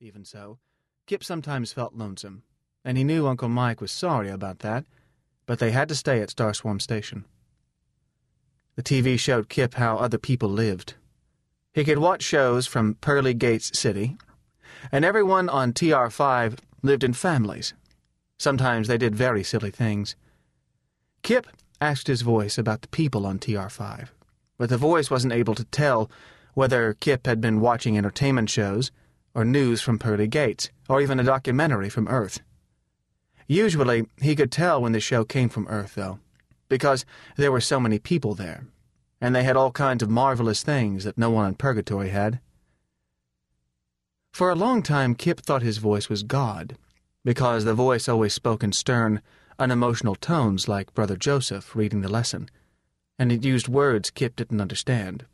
Even so, Kip sometimes felt lonesome, and he knew Uncle Mike was sorry about that, but they had to stay at Starswarm Station. The TV showed Kip how other people lived. He could watch shows from Pearly Gates City, and everyone on TR5 lived in families. Sometimes they did very silly things. Kip asked his voice about the people on TR5, but the voice wasn't able to tell whether Kip had been watching entertainment shows, or news from Pearly Gates, or even a documentary from Earth. Usually, he could tell when the show came from Earth, though, because there were so many people there, and they had all kinds of marvelous things that no one in Purgatory had. For a long time, Kip thought his voice was God, because the voice always spoke in stern, unemotional tones like Brother Joseph reading the lesson, and it used words Kip didn't understand.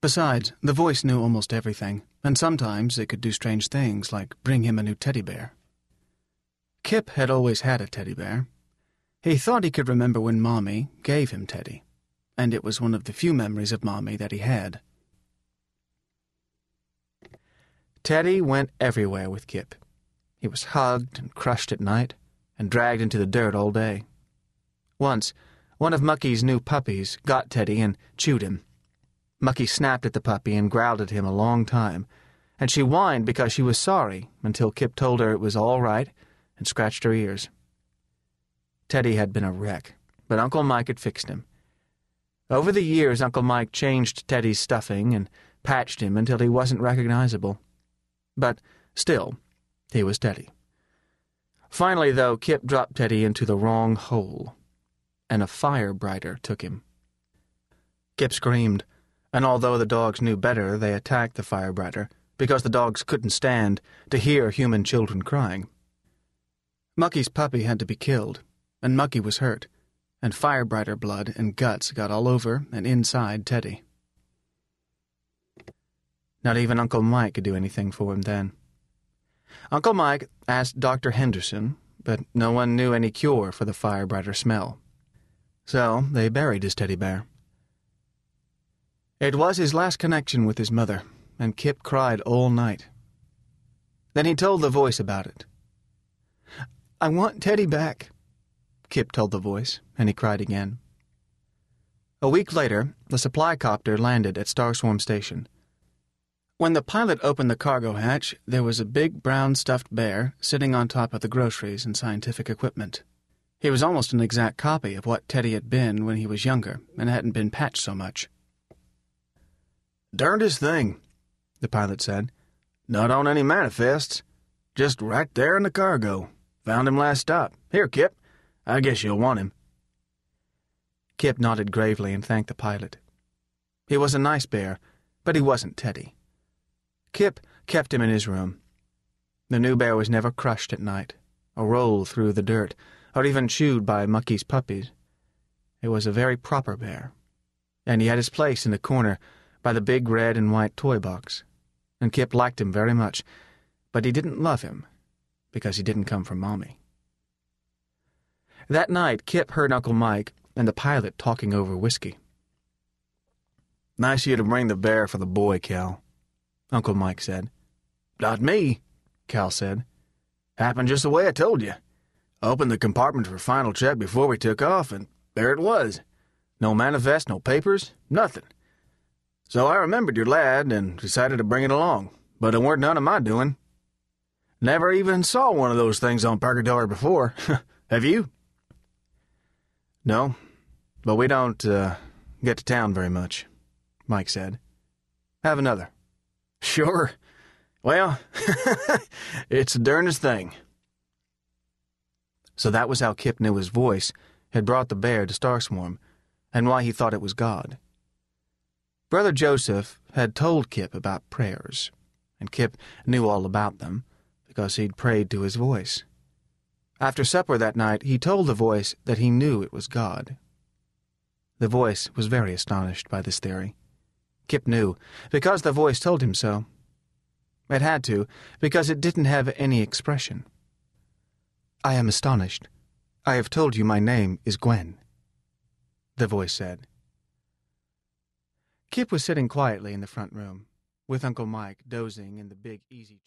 Besides, the voice knew almost everything, and sometimes it could do strange things like bring him a new teddy bear. Kip had always had a teddy bear. He thought he could remember when Mommy gave him Teddy, and it was one of the few memories of Mommy that he had. Teddy went everywhere with Kip. He was hugged and crushed at night, and dragged into the dirt all day. Once, one of Mucky's new puppies got Teddy and chewed him. Mucky snapped at the puppy and growled at him a long time, and she whined because she was sorry until Kip told her it was all right and scratched her ears. Teddy had been a wreck, but Uncle Mike had fixed him. Over the years, Uncle Mike changed Teddy's stuffing and patched him until he wasn't recognizable. But still, he was Teddy. Finally, though, Kip dropped Teddy into the wrong hole, and a fire-brighter took him. Kip screamed, and although the dogs knew better, they attacked the fire-brighter because the dogs couldn't stand to hear human children crying. Mucky's puppy had to be killed, and Mucky was hurt, and Firebrighter blood and guts got all over and inside Teddy. Not even Uncle Mike could do anything for him then. Uncle Mike asked Dr. Henderson, but no one knew any cure for the Firebrighter smell. So they buried his teddy bear. It was his last connection with his mother, and Kip cried all night. Then he told the voice about it. I want Teddy back, Kip told the voice, and he cried again. A week later, the supply copter landed at Starswarm Station. When the pilot opened the cargo hatch, there was a big brown stuffed bear sitting on top of the groceries and scientific equipment. He was almost an exact copy of what Teddy had been when he was younger and hadn't been patched so much. Darndest thing, the pilot said. Not on any manifests. Just right there in the cargo. Found him last stop. Here, Kip. I guess you'll want him. Kip nodded gravely and thanked the pilot. He was a nice bear, but he wasn't Teddy. Kip kept him in his room. The new bear was never crushed at night, or rolled through the dirt, or even chewed by Mucky's puppies. It was a very proper bear, and he had his place in the corner by the big red and white toy box. And Kip liked him very much, but he didn't love him because he didn't come from Mommy. That night, Kip heard Uncle Mike and the pilot talking over whiskey. Nice of you to bring the bear for the boy, Cal, Uncle Mike said. Not me, Cal said. Happened just the way I told you. Opened the compartment for final check before we took off, and there it was. No manifest, no papers, nothing. So I remembered your lad and decided to bring it along, but it weren't none of my doing. Never even saw one of those things on Purgatory before. Have you? No, but we don't uh, get to town very much, Mike said. Have another. Sure. Well, it's the darndest thing. So that was how Kip knew his voice had brought the bear to Starswarm, and why he thought it was God. Brother Joseph had told Kip about prayers, and Kip knew all about them because he'd prayed to his voice. After supper that night, he told the voice that he knew it was God. The voice was very astonished by this theory. Kip knew, because the voice told him so. It had to, because it didn't have any expression. I am astonished. I have told you my name is Gwen, the voice said. Kip was sitting quietly in the front room, with Uncle Mike dozing in the big easy